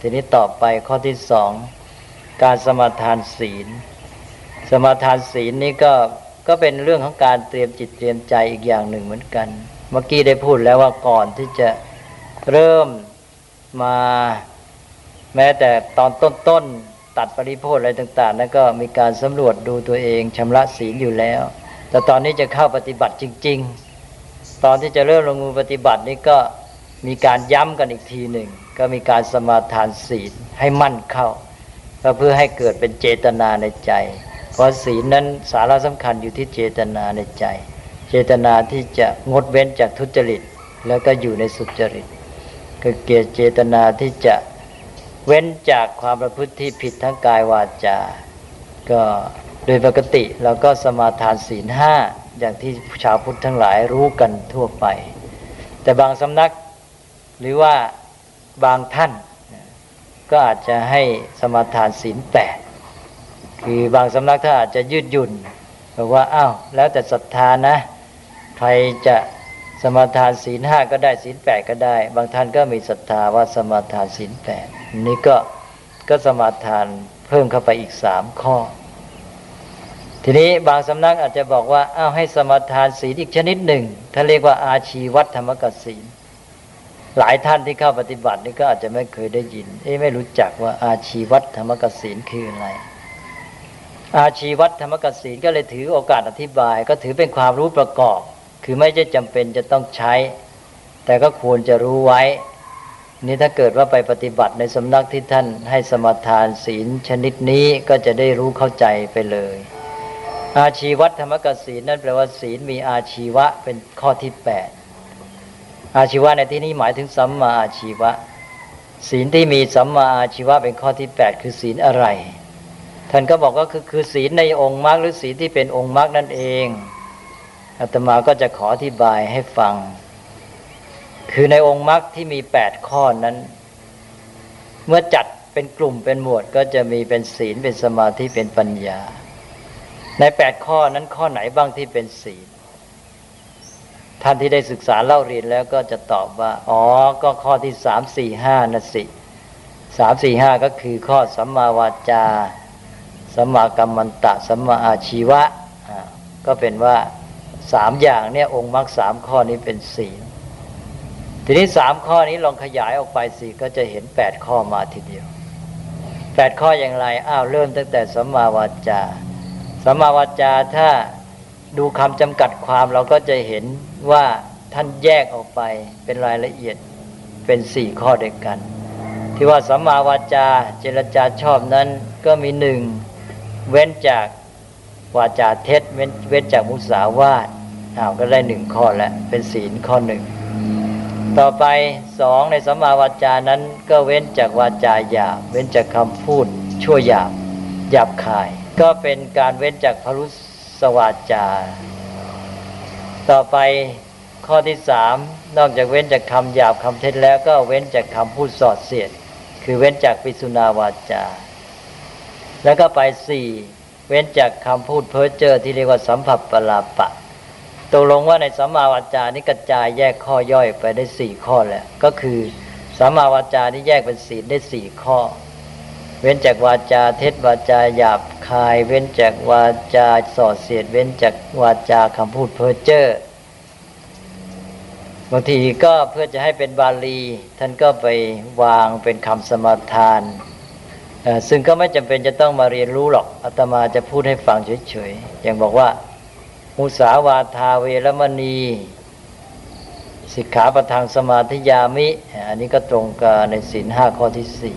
ทีนี้ต่อไปข้อที่สองการสมาทานศีล สมาทานศีลนี้ก็ก็เป็นเรื่องของการเตรียมจิตเตรียมใจอีกอย่างหนึ่งเหมือนกัน เมื่อกี้ได้พูดแล้วว่าก่อนที่จะเริ่มมาแม้แต่ตอนต้นๆตัดปริโภคอะไรต่าง ๆ นั้นก็มีการสำรวจดูตัวเองชำระศีลอยู่แล้ว แต่ตอนนี้จะเข้าปฏิบัติจริง ๆ ตอนที่จะเริ่มลงมือปฏิบัตินี้ก็มีการย้ำกันอีกทีหนึ่ง ก็มีการสมาทานศีลให้มั่นเข้า ก็เพื่อให้เกิดเป็นเจตนาในใจ เพราะศีลนั้นสาระสำคัญอยู่ที่เจตนาในใจ เจตนาที่จะงดเว้นจากทุจริต แล้วก็อยู่ในสุจริตก็เกียรเจตนาที่จะเว้นจากความประพฤติที่ผิดทั้งกายวาจา ก็โดยปกติเราก็สมาทานศีลห้าอย่างที่ชาวพุทธทั้งหลายรู้กันทั่วไป แต่บางสำนักหรือว่า บางท่าน ก็อาจจะให้สมาทานศีลแปดคือบางสำนักถ้านอาจจะยืดหยุ่นบอกว่าอ้าวแล้วแต่ศรัทธานะ ใครจะสมาทานศีลห้าก็ได้ศีลแปดก็ได้ บางท่านก็มีศรัทธาว่าสมาทานศีลแปดนี่ก็ก็สมาทานเพิ่มเข้าไปอีกสามข้อ ทีนี้บางสำนักอาจจะบอกว่าอ้าวให้สมาทานศีลอีกชนิดหนึ่งท่าเรียกว่าอาชีวัตธรรมกศีล หลายท่านที่เข้าปฏิบัตินี่ก็อาจจะไม่เคยได้ยิน เอ๊ไม่รู้จักว่าอาชีวัตธรรมกศีลคืออะไร อาชีวัตธรรมกศีลก็เลยถือโอกาสอธิบาย ก็ถือเป็นความรู้ประกอบ คือไม่ใช่จำเป็นจะต้องใช้ แต่ก็ควรจะรู้ไว้ นี่ถ้าเกิดว่าไปปฏิบัติในสำนักที่ท่านให้สมทานศีลชนิดนี้ก็จะได้รู้เข้าใจไปเลย อาชีวัตธรรมกศีลนั่นแปลว่าศีลมีอาชีวะเป็นข้อที่แปด อาชีวะในที่นี้หมายถึงสัมมาอาชีวะ ศีลที่มีสัมมาอาชีวะเป็นข้อที่แปดคือศีลอะไร ท่านก็บอกว่าคือคือศีลในองค์มรรคหรือศีลที่เป็นองค์มรรคนั่นเองอาตมาก็จะขออธิบายให้ฟัง คือในองค์มรรคที่มีแปดข้อนั้น เมื่อจัดเป็นกลุ่มเป็นหมวดก็จะมีเป็นศีลเป็นสมาธิเป็นปัญญา ในแปดข้อนั้นข้อไหนบ้างที่เป็นศีล ท่านที่ได้ศึกษาเล่าเรียนแล้วก็จะตอบว่า อ๋อ ก็ข้อที่สามสี่ห้านะสิสามสี่ห้าก็คือข้อสัมมาวาจาสัมมากัมมันตะสัมมาอาชีวะ ก็เป็นว่าสามอย่างเนี่ยองค์มรรคสามข้อนี้เป็นศีลทีนี้สามข้อนี้ลองขยายออกไปสี่ก็จะเห็นแปดข้อมาทีเดียวแปดข้ออย่างไรอ้าวเริ่มตั้งแต่สัมมาวาจาสัมมาวาจาถ้าดูคำจำกัดความเราก็จะเห็น ว่าท่านแยกออกไปเป็นรายละเอียดเป็นสี่ข้อเดียวกัน ที่ว่าสัมมาวาจาเจรจาชอบนั้นก็มีหนึ่งเว้นจากวาจาเท็จเว้นเว้นจากมุสาวาทอ้าวก็ได้หนึ่งข้อแล้วเป็นศีลข้อหนึ่งต่อไปสองในสัมมาวาจานั้นก็เว้นจากวาจาหยาบเว้นจากคำพูดชั่วหยาบหยาบคาย ก็เป็นการเว้นจากพรุสวาจา ต่อไปข้อที่สามนอกจากเว้นจากคำหยาบคำเท็จแล้วก็เว้นจากคำพูดสอดเสียด คือเว้นจากปิสุนาวาจา แล้วก็ไปสี่เว้นจากคำพูดเพ้อเจ้อที่เรียกว่าสัมผัสปลาปะตกลงว่าในสัมมาวาจานี้กระจายแยกข้อย่อยไปได้สี่ข้อแล้วก็คือสัมมาวาจานี้แยกเป็นศีลได้สี่ข้อ เว้นจากวาจาเท็จวาจาหยาบคาย เว้นจากวาจาส่อเสียด เว้นจากวาจาคำพูดเพ้อเจ้อบางทีก็เพื่อจะให้เป็นบาลี ท่านก็ไปวางเป็นคำสมาทาน ซึ่งก็ไม่จำเป็นจะต้องมาเรียนรู้หรอกอาตมาจะพูดให้ฟังเฉยๆ อย่างบอกว่ามุสาวาทาเวรมณี สิกขาประทางสมาธิยามิ อันนี้ก็ตรงกับในศีลห้าข้อที่สี่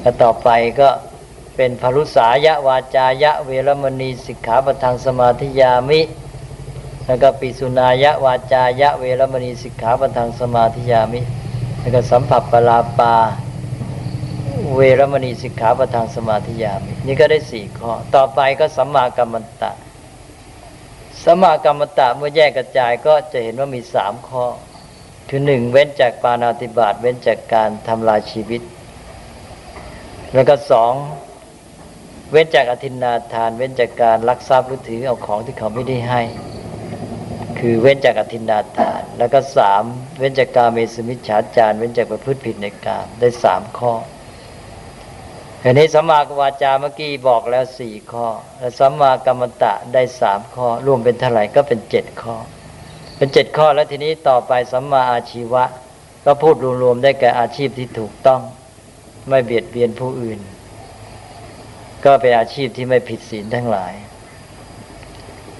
แล้วต่อไปก็เป็นพรุษายะวาจายะเวรมณีสิกขาปทังสมาธิยามิ แล้วก็ปิสุนายะวาจายะเวรมณีสิกขาปทังสมาธิยามิ แล้วก็สัมผัสปลาปาเวรมณีสิกขาปทังสมาธิยามิ นี่ก็ได้สี่ข้อ ต่อไปก็สัมมากัมมันตะสัมมากัมมันตะเมื่อแยกกระจายก็จะเห็นว่ามีสามข้อ คือหนึ่งเว้นจากปานาติบาตเว้นจากการทำลายชีวิต แล้วก็สองเว้นจากอธินาทาน เว้นจากการลักทรัพย์หรือถือเอาของที่เขาไม่ได้ให้ คือเว้นจากอธินาทาน แล้วก็สามเว้นจากการเมสุมิจฉาจารเว้นจากประพฤติผิดในกามได้สามข้ออันนี้สัมมาวาจาเมื่อกี้บอกแล้วสี่ข้อ แล้วสัมมากรรมตะได้สามข้อ รวมเป็นเท่าไหร่ก็เป็นเจ็ดข้อ เป็นเจ็ดข้อแล้วทีนี้ต่อไปสัมมาอาชีวะ ก็พูดรวมๆได้แก่อาชีพที่ถูกต้อง ไม่เบียดเบียนผู้อื่น ก็เป็นอาชีพที่ไม่ผิดศีลทั้งหลาย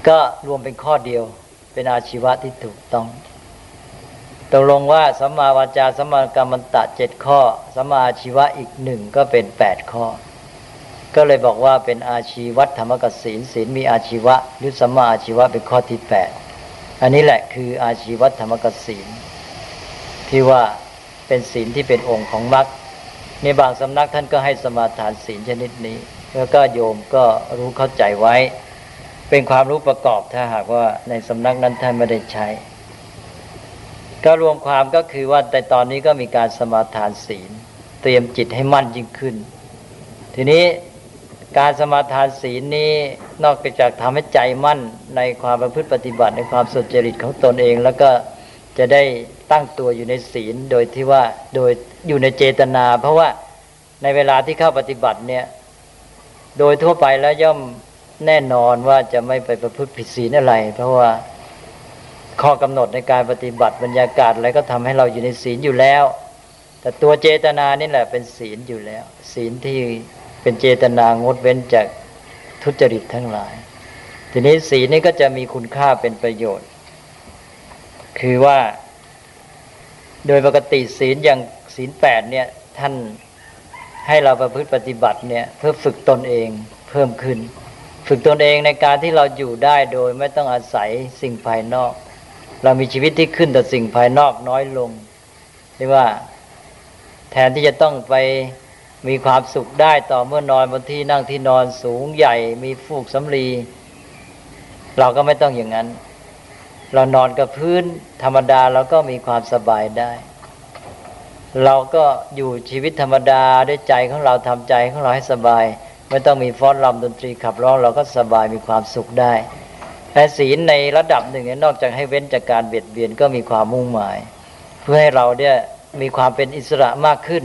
ก็รวมเป็นข้อเดียว เป็นอาชีวะที่ถูกต้องตกลงว่าสัมมาวาจาสัมมากรรมันตะเจ็ดข้อสัมมาอาชีวะอีกหนึ่งก็เป็นแปดข้อ ก็เลยบอกว่าเป็นอาชีวัตธรรมกสินศีลมีอาชีวะหรือสัมมาอาชีวะเป็นข้อที่แปดอันนี้แหละคืออาชีวัตธรรมกสินที่ว่าเป็นศีลที่เป็นองค์ของมรรค ในบางสำนักท่านก็ให้สมาทานศีลชนิดนี้ แล้วก็โยมก็รู้เข้าใจไว้ เป็นความรู้ประกอบถ้าหากว่าในสำนักนั้นท่านไม่ได้ใช้ ก็รวมความก็คือว่าแต่ตอนนี้ก็มีการสมาทานศีล เตรียมจิตให้มั่นยิ่งขึ้น ทีนี้การสมาทานศีลนี้นอกจากทำให้ใจมั่นในความประพฤติปฏิบัติในความสุจริตของตนเอง แล้วก็จะได้ ตั้งตัวอยู่ในศีลโดยที่ว่าโดยอยู่ในเจตนา เพราะว่าในเวลาที่เข้าปฏิบัติเนี่ย โดยทั่วไปแล้วย่อมแน่นอนว่าจะไม่ไปประพฤติผิดศีลอะไร เพราะว่าข้อกำหนดในการปฏิบัติบรรยากาศอะไรก็ทำให้เราอยู่ในศีลอยู่แล้ว แต่ตัวเจตนานี่แหละเป็นศีลอยู่แล้ว ศีลที่เป็นเจตนางดเว้นจากทุจริตทั้งหลาย ทีนี้ศีลนี่ก็จะมีคุณค่าเป็นประโยชน์ คือว่า โดยปกติศีลอย่างศีลแปดเนี่ยท่านให้เราประพฤติปฏิบัติเนี่ยเพื่อฝึกตนเองเพิ่มขึ้น ฝึกตนเองในการที่เราอยู่ได้โดยไม่ต้องอาศัยสิ่งภายนอก เรามีชีวิตที่ขึ้นแต่สิ่งภายนอกน้อยลงเรียกว่าแทนที่จะต้องไปมีความสุขได้ต่อเมื่อนอนบนที่นั่งที่นอนสูงใหญ่ มีฟูกสำลี เราก็ไม่ต้องอย่างนั้น เรานอนกับพื้นธรรมดาเราก็มีความสบายได้ เราก็อยู่ชีวิตธรรมดาด้วยใจของเราทำใจของเราให้สบาย ไม่ต้องมีฟ้อนรำดนตรีขับร้องเราก็สบายมีความสุขได้แต่ศีลในระดับหนึ่งนอกจากให้เว้นจากการเบียดเบียนก็มีความมุ่งหมาย เพื่อให้เราเนี่ยมีความเป็นอิสระมากขึ้น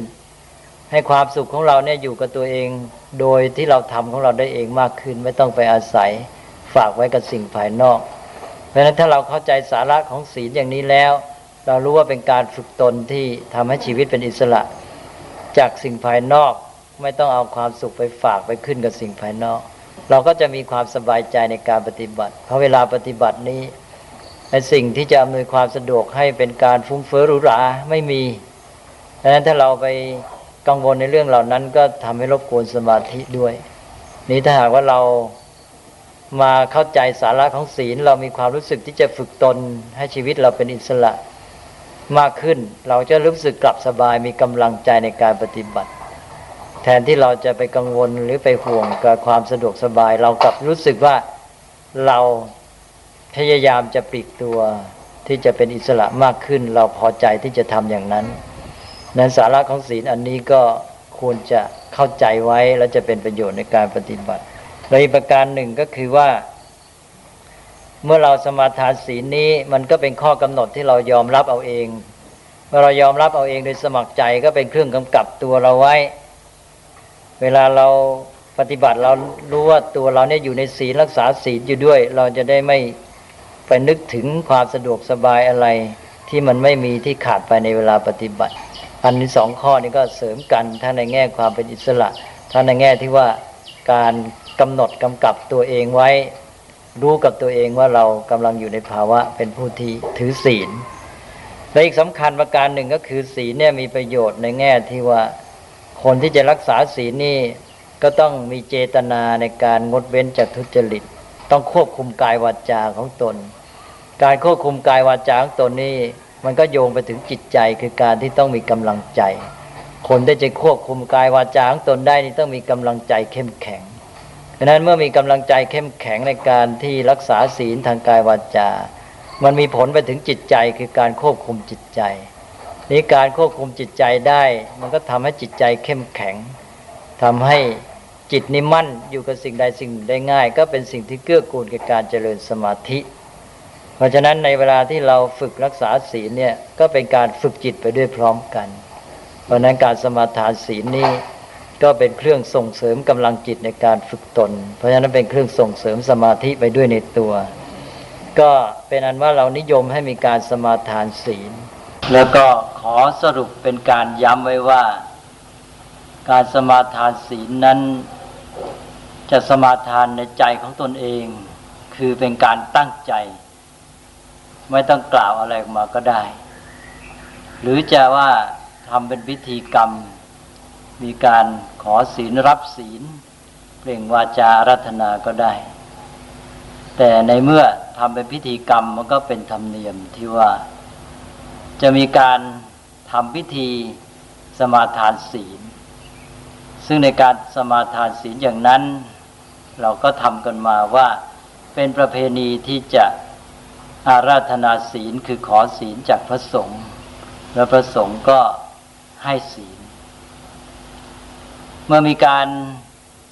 ให้ความสุขของเราเนี่ยอยู่กับตัวเอง โดยที่เราทำของเราได้เองมากขึ้น ไม่ต้องไปอาศัยฝากไว้กับสิ่งภายนอก ราะฉะนั้นถ้าเราเข้าใจสาระของศีลอย่างนี้แล้ว เรารู้ว่าเป็นการฝึกตนที่ทำให้ชีวิตเป็นอิสระ จากสิ่งภายนอกไม่ต้องเอาความสุขไปฝากไปขึ้นกับสิ่งภายนอก เราก็จะมีความสบายใจในการปฏิบัติ เพราะเวลาปฏิบัตินี้ในสิ่งที่จะอำนวยความสะดวกให้เป็นการฟุ้งเฟ้อหรูหราไม่มีดังนั้นถ้าเราไปกังวลในเรื่องเหล่านั้นก็ทำให้รบกวนสมาธิด้วย นี้ถ้าหากว่าเรา มาเข้าใจสาระของศีล เรามีความรู้สึกที่จะฝึกตนให้ชีวิตเราเป็นอิสระมากขึ้น เราจะรู้สึกกลับสบายมีกำลังใจในการปฏิบัติ แทนที่เราจะไปกังวลหรือไปห่วงกับความสะดวกสบาย เรากลับรู้สึกว่าเราพยายามจะปลีกตัวที่จะเป็นอิสระมากขึ้น เราพอใจที่จะทำอย่างนั้นนั้นสาระของศีลอันนี้ก็ควรจะเข้าใจไว้และจะเป็นประโยชน์ในการปฏิบัติ และอีกประการหนึ่งก็คือว่า เมื่อเราสมาทานศีลนี้ มันก็เป็นข้อกำหนดที่เรายอมรับเอาเอง เมื่อเรายอมรับเอาเองโดยสมัครใจก็เป็นเครื่องกำกับตัวเราไว้ เวลาเราปฏิบัติเรารู้ว่าตัวเราเนี่ยอยู่ในศีลรักษาศีลอยู่ด้วย เราจะได้ไม่ไปนึกถึงความสะดวกสบายอะไร ที่มันไม่มีที่ขาดไปในเวลาปฏิบัติ อันนี้สองข้อนี้ก็เสริมกันทั้งในแง่ความเป็นอิสระทั้งในแง่ที่ว่าการ กำหนดกำกับตัวเองไว้ รู้กับตัวเองว่าเรากำลังอยู่ในภาวะเป็นผู้ที่ถือศีลและอีกสำคัญประการหนึ่งก็คือศีลเนี่ยมีประโยชน์ในแง่ที่ว่าคนที่จะรักษาศีลนี่ก็ต้องมีเจตนาในการงดเว้นจากทุจริต ต้องควบคุมกายวาจาของตน การควบคุมกายวาจาของตนนี่มันก็โยงไปถึงจิตใจคือการที่ต้องมีกำลังใจ คนที่จะควบคุมกายวาจาของตนได้นี่ต้องมีกำลังใจเข้มแข็ง ดังนั้นเมื่อมีกำลังใจเข้มแข็งในการที่รักษาศีลทางกายวาจา มันมีผลไปถึงจิตใจคือการควบคุมจิตใจนี้การควบคุมจิตใจได้ มันก็ทำให้จิตใจเข้มแข็งทำให้จิตนิมั่นอยู่กับสิ่งใดสิ่งได้ง่าย ก็เป็นสิ่งที่เกื้อกูลกับการเจริญสมาธิ เพราะฉะนั้นในเวลาที่เราฝึกรักษาศีลเนี่ยก็เป็นการฝึกจิตไปด้วยพร้อมกัน เพราะนั้นการสมาทานศีลนี้ ก็เป็นเครื่องส่งเสริมกำลังจิตในการฝึกตน เพราะฉะนั้นเป็นเครื่องส่งเสริมสมาธิไปด้วยในตัว ก็เป็นอันว่าเรานิยมให้มีการสมาทานศีล แล้วก็ขอสรุปเป็นการย้ำไว้ว่า การสมาทานศีลนั้น จะสมาทานในใจของตนเอง คือเป็นการตั้งใจ ไม่ต้องกล่าวอะไรออกมาก็ได้ หรือจะว่าทำเป็นพิธีกรรม มีการขอศีลรับศีลเปล่งวาจารัตนาก็ได้ แต่ในเมื่อทำเป็นพิธีกรรมมันก็เป็นธรรมเนียมที่ว่าจะมีการทำพิธีสมาทานศีล ซึ่งในการสมาทานศีลอย่างนั้น เราก็ทำกันมาว่าเป็นประเพณีที่จะอาราธนาศีลคือขอศีลจากพระสงฆ์แล้วพระสงฆ์ก็ให้ศีล เมื่อมีการ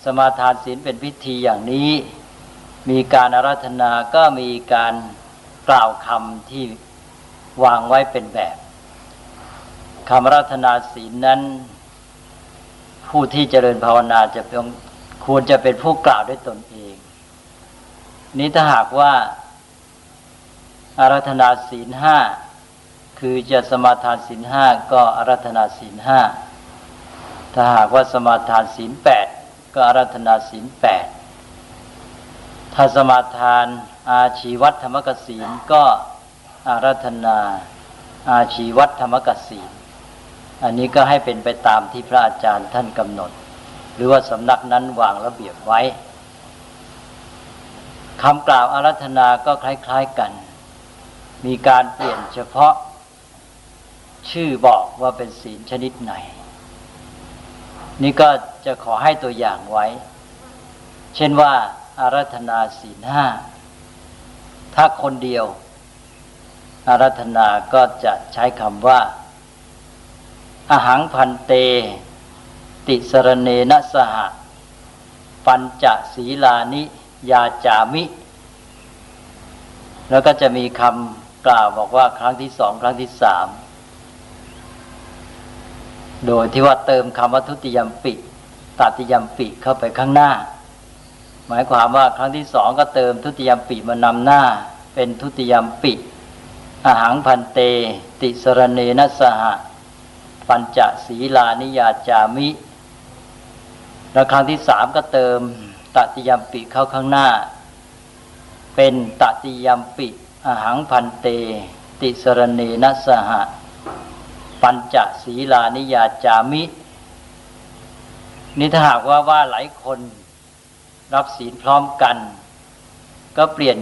สมาทานศีลเป็นพิธีอย่างนี้ มีการอาราธนาก็มีการกล่าวคำที่วางไว้เป็นแบบคำอาราธนาศีลนั้น ผู้ที่เจริญภาวนาจะเป็นควรจะเป็นผู้กล่าวด้วยตนเอง นี้ถ้าหากว่าอาราธนาศีลห้าคือจะสมาทานศีลห้าก็อาราธนาศีลห้า ถ้าหากว่าสมาทานศีลแปดก็อารัธนาศีลแปดถ้าสมาทานอาชีวัตธรรมกศีลก็อารัธนาอาชีวัตธรรมกศีลอันนี้ก็ให้เป็นไปตามที่พระอาจารย์ท่านกำหนด หรือว่าสำนักนั้นวางระเบียบไว้คำกล่าวอารัธนาก็คล้าย ๆกัน มีการเปลี่ยนเฉพาะชื่อบอกว่าเป็นศีลชนิดไหน นี่ก็จะขอให้ตัวอย่างไว้ เช่นว่าอารัธนาศีลห้าถ้าคนเดียว อารัธนาก็จะใช้คำว่าอาหังพันเต ติสรเนนะสหปัญจศีลานิ ยาจามิ แล้วก็จะมีคำกล่าวบอกว่าครั้งที่สอง ครั้งที่สาม โดยที่ว่าเติมคำว่าทุติยมปิตัติยมปิเข้าไปข้างหน้า หมายความว่าครั้งที่สองก็เติมทุติยมปิมานำหน้า เป็นทุติยมปิอาหังพันเต ติสรเนนัสหะ ปัญจศีลานิยาจามิแล้วครั้งที่สามก็เติมตติยมปิเข้าข้างหน้า เป็นตติยมปิอาหังพันเต ติสรเนนัสหะ ปัญจศีลานิยาจามิ นี่ถ้าหากว่าว่าหลายคนรับศีลพร้อมกัน ก็เปลี่ยน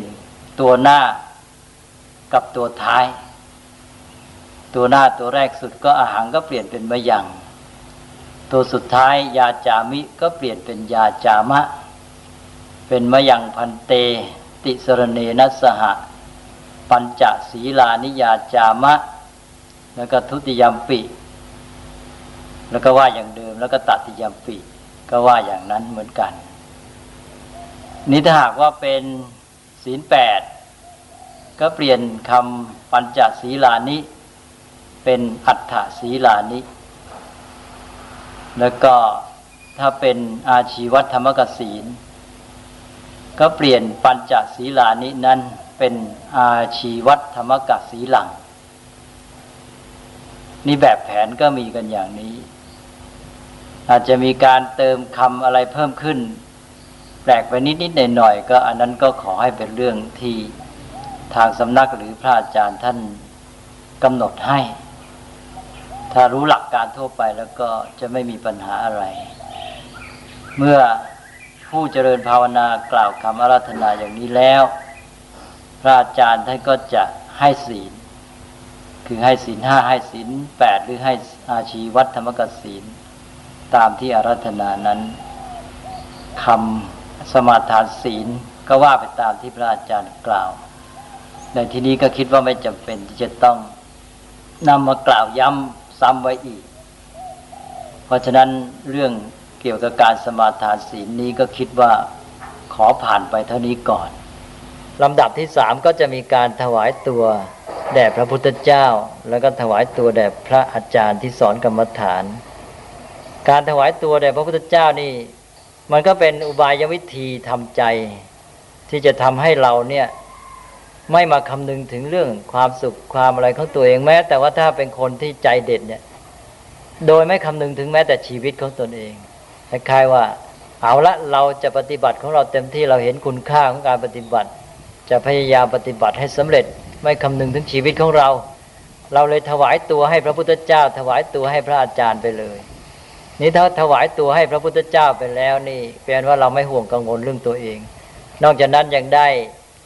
ตัวหน้ากับตัวท้าย ตัวหน้าตัวแรกสุดก็อาหารก็เปลี่ยนเป็นมะยัง ตัวสุดท้ายยาจามิก็เปลี่ยนเป็นยาจามะ เป็นมะยังพันเต ติสรเนนัสหะ ปัญจศีลานิยาจามะ แล้วก็ทุติยมปีแล้วก็ว่าอย่างเดิม แล้วก็ตัดติยมปีก็ว่าอย่างนั้นเหมือนกัน นี้ถ้าหากว่าเป็นศีลแปดก็เปลี่ยนคำปัญจศีลานิเป็นอัฏฐศีลานิ แล้วก็ถ้าเป็นอาชีวธรรมกศีล ก็เปลี่ยนปัญจศีลานินั้นเป็นอาชีวธรรมกศีหลัง นี่แบบแผนก็มีกันอย่างนี้ อาจจะมีการเติมคำอะไรเพิ่มขึ้น แปลกไปนิดนิดหน่อยหน่อยก็ อันนั้นก็ขอให้เป็นเรื่องที่ทางสำนักหรือพระอาจารย์ท่านกำหนดให้ ถ้ารู้หลักการทั่วไปแล้วก็จะไม่มีปัญหาอะไร เมื่อผู้เจริญภาวนากล่าวคำอาราธนาอย่างนี้แล้ว พระอาจารย์ท่านก็จะให้ศีล คือให้ศีลห้าให้ศีลแปดหรือให้อาชีวัตธรรมกศีล ตามที่อารัธนานั้นคำสมาทานศีลก็ว่าไปตามที่พระอาจารย์กล่าว ในที่นี้ก็คิดว่าไม่จำเป็นที่จะต้องนำมากล่าวย้ำซ้ำไว้อีก เพราะฉะนั้นเรื่องเกี่ยวกับการสมาทานศีลนี้ก็คิดว่าขอผ่านไปเท่านี้ก่อนลำดับที่สามก็จะมีการถวายตัว แด่พระพุทธเจ้า แล้วก็ถวายตัวแด่พระอาจารย์ที่สอนกรรมฐาน การถวายตัวแด่พระพุทธเจ้านี่มันก็เป็นอุบายวิธีทำใจ ที่จะทำให้เราเนี่ยไม่มาคำนึงถึงเรื่องความสุขความอะไรของตัวเองแม้ แต่ว่าถ้าเป็นคนที่ใจเด็ดเนี่ยโดยไม่คำนึงถึงแม้แต่ชีวิตของตนเองคล้ายๆว่าเอาละเราจะปฏิบัติของเราเต็มที่เราเห็นคุณค่าของการปฏิบัติ จะพยายามปฏิบัติให้สำเร็จ ไม่คำนึงถึงชีวิตของเรา เราเลยถวายตัวให้พระพุทธเจ้า ถวายตัวให้พระอาจารย์ไปเลย นี่ถ้าถวายตัวให้พระพุทธเจ้าไปแล้วนี่แปลว่าเราไม่ห่วงกังวลเรื่องตัวเอง นอกจากนั้นยังได้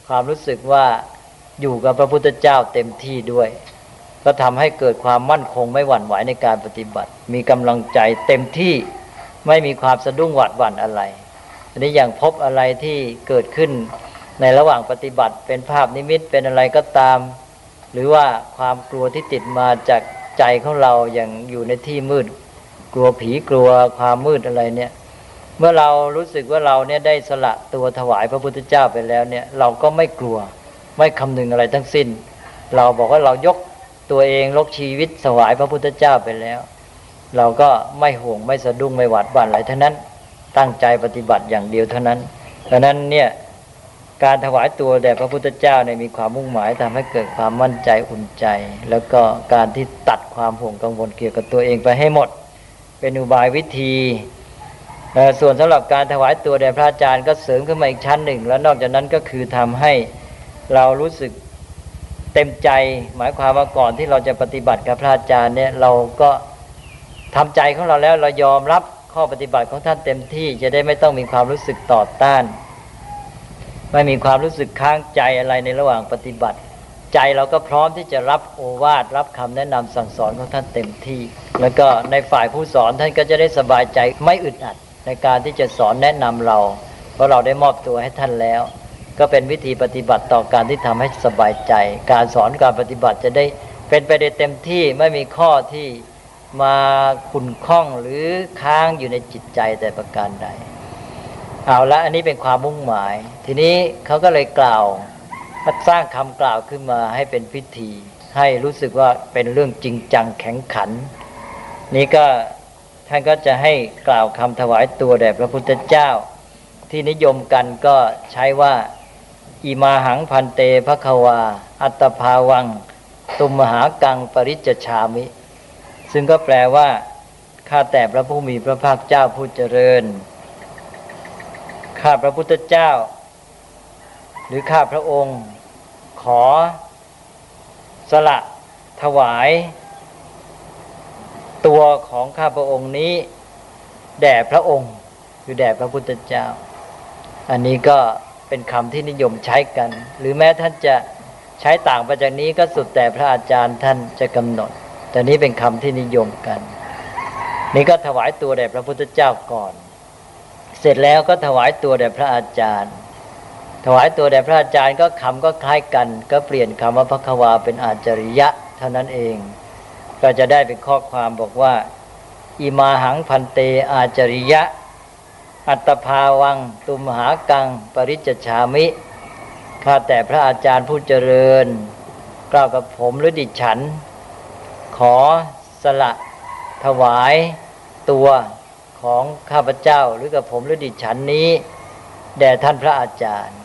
ความรู้สึกว่าอยู่กับพระพุทธเจ้าเต็มที่ด้วย ก็ทำให้เกิดความมั่นคงไม่หวั่นไหวในการปฏิบัติ มีกำลังใจเต็มที่ไม่มีความสะดุ้งหวาดหวั่นอะไรอันนี้อย่างพบอะไรที่เกิดขึ้น ในระหว่างปฏิบัติเป็นภาพนิมิตเป็นอะไรก็ตาม หรือว่าความกลัวที่ติดมาจากใจของเราอย่างอยู่ในที่มืด กลัวผีกลัวความมืดอะไรเนี่ย เมื่อเรารู้สึกว่าเราเนี่ยได้สละตัวถวายพระพุทธเจ้าไปแล้วเนี่ย เราก็ไม่กลัวไม่คำนึงอะไรทั้งสิ้น เราบอกว่าเรายกตัวเองลกชีวิตถวายพระพุทธเจ้าไปแล้ว เราก็ไม่ห่วงไม่สะดุ้งไม่หวาดหวั่นอะไรทั้งนั้น ตั้งใจปฏิบัติอย่างเดียวเท่านั้นเพราะนั้นเนี่ย การถวายตัวแด่พระพุทธเจ้าเนี่ยมีความมุ่งหมายทำให้เกิดความมั่นใจอุ่นใจ แล้วก็การที่ตัดความห่วงกังวลเกี่ยวกับตัวเองไปให้หมด เป็นอุบายวิธี ส่วนสำหรับการถวายตัวแด่พระอาจารย์ก็เสริมขึ้นมาอีกชั้นหนึ่ง แล้วนอกจากนั้นก็คือทำให้เรารู้สึกเต็มใจ หมายความว่าก่อนที่เราจะปฏิบัติกับพระอาจารย์เนี่ยเราก็ทำใจของเราแล้วเรายอมรับข้อปฏิบัติของท่านเต็มที่จะได้ไม่ต้องมีความรู้สึกต่อต้าน ไม่มีความรู้สึกค้างใจอะไรในระหว่างปฏิบัติ ใจเราก็พร้อมที่จะรับโอวาทรับคำแนะนำสั่งสอนของท่านเต็มที่ แล้วก็ในฝ่ายผู้สอนท่านก็จะได้สบายใจไม่อึดอัดในการที่จะสอนแนะนำเรา เพราะเราได้มอบตัวให้ท่านแล้ว ก็เป็นวิธีปฏิบัติต่อการที่ทำให้สบายใจ การสอนการปฏิบัติจะได้เป็นไปได้เต็มที่ไม่มีข้อที่มาขุ่นข้องหรือค้างอยู่ในจิตใจแต่ประการใด เอาละอันนี้เป็นความมุ่งหมาย ทีนี้เขาก็เลยกล่าวสร้างคำกล่าวขึ้นมาให้เป็นพิธี ให้รู้สึกว่าเป็นเรื่องจริงจังแข็งขัน นี้ก็ท่านก็จะให้กล่าวคำถวายตัวแด่พระพุทธเจ้า ที่นิยมกันก็ใช้ว่าอิมาหังพันเตภควา อัตภาวัง ตุมหากังปริจชามิ ซึ่งก็แปลว่าข้าแต่พระผู้มีพระภาคเจ้าผู้เจริญ ข้าพระพุทธเจ้า หรือข้าพระองค์ ขอ สละถวาย ตัวของข้าพระองค์นี้ แด่พระองค์คือแด่พระพุทธเจ้า อันนี้ก็เป็นคำที่นิยมใช้กัน หรือแม้ท่านจะใช้ต่างไปจากนี้ก็สุดแต่พระอาจารย์ท่านจะกำหนด แต่นี้เป็นคำที่นิยมกัน นี่ก็ถวายตัวแด่พระพุทธเจ้าก่อน เสร็จแล้วก็ถวายตัวแด่พระอาจารย์ ถวายตัวแด่พระอาจารย์ก็คำก็คล้ายกัน ก็เปลี่ยนคำว่าพระควาเป็นอาจริยะเท่านั้นเอง ก็จะได้เป็นข้อความบอกว่าอิมาหังพันเตอาจริยะ อัตภาวัง ตุมหากัง ปริจชามิข้าแต่พระอาจารย์ผู้เจริญ กล่าวกับผมหรือดิฉัน ขอสละถวายตัว ของข้าพเจ้าหรือกับผมหรือดิฉันนี้แด่ท่านพระอาจารย์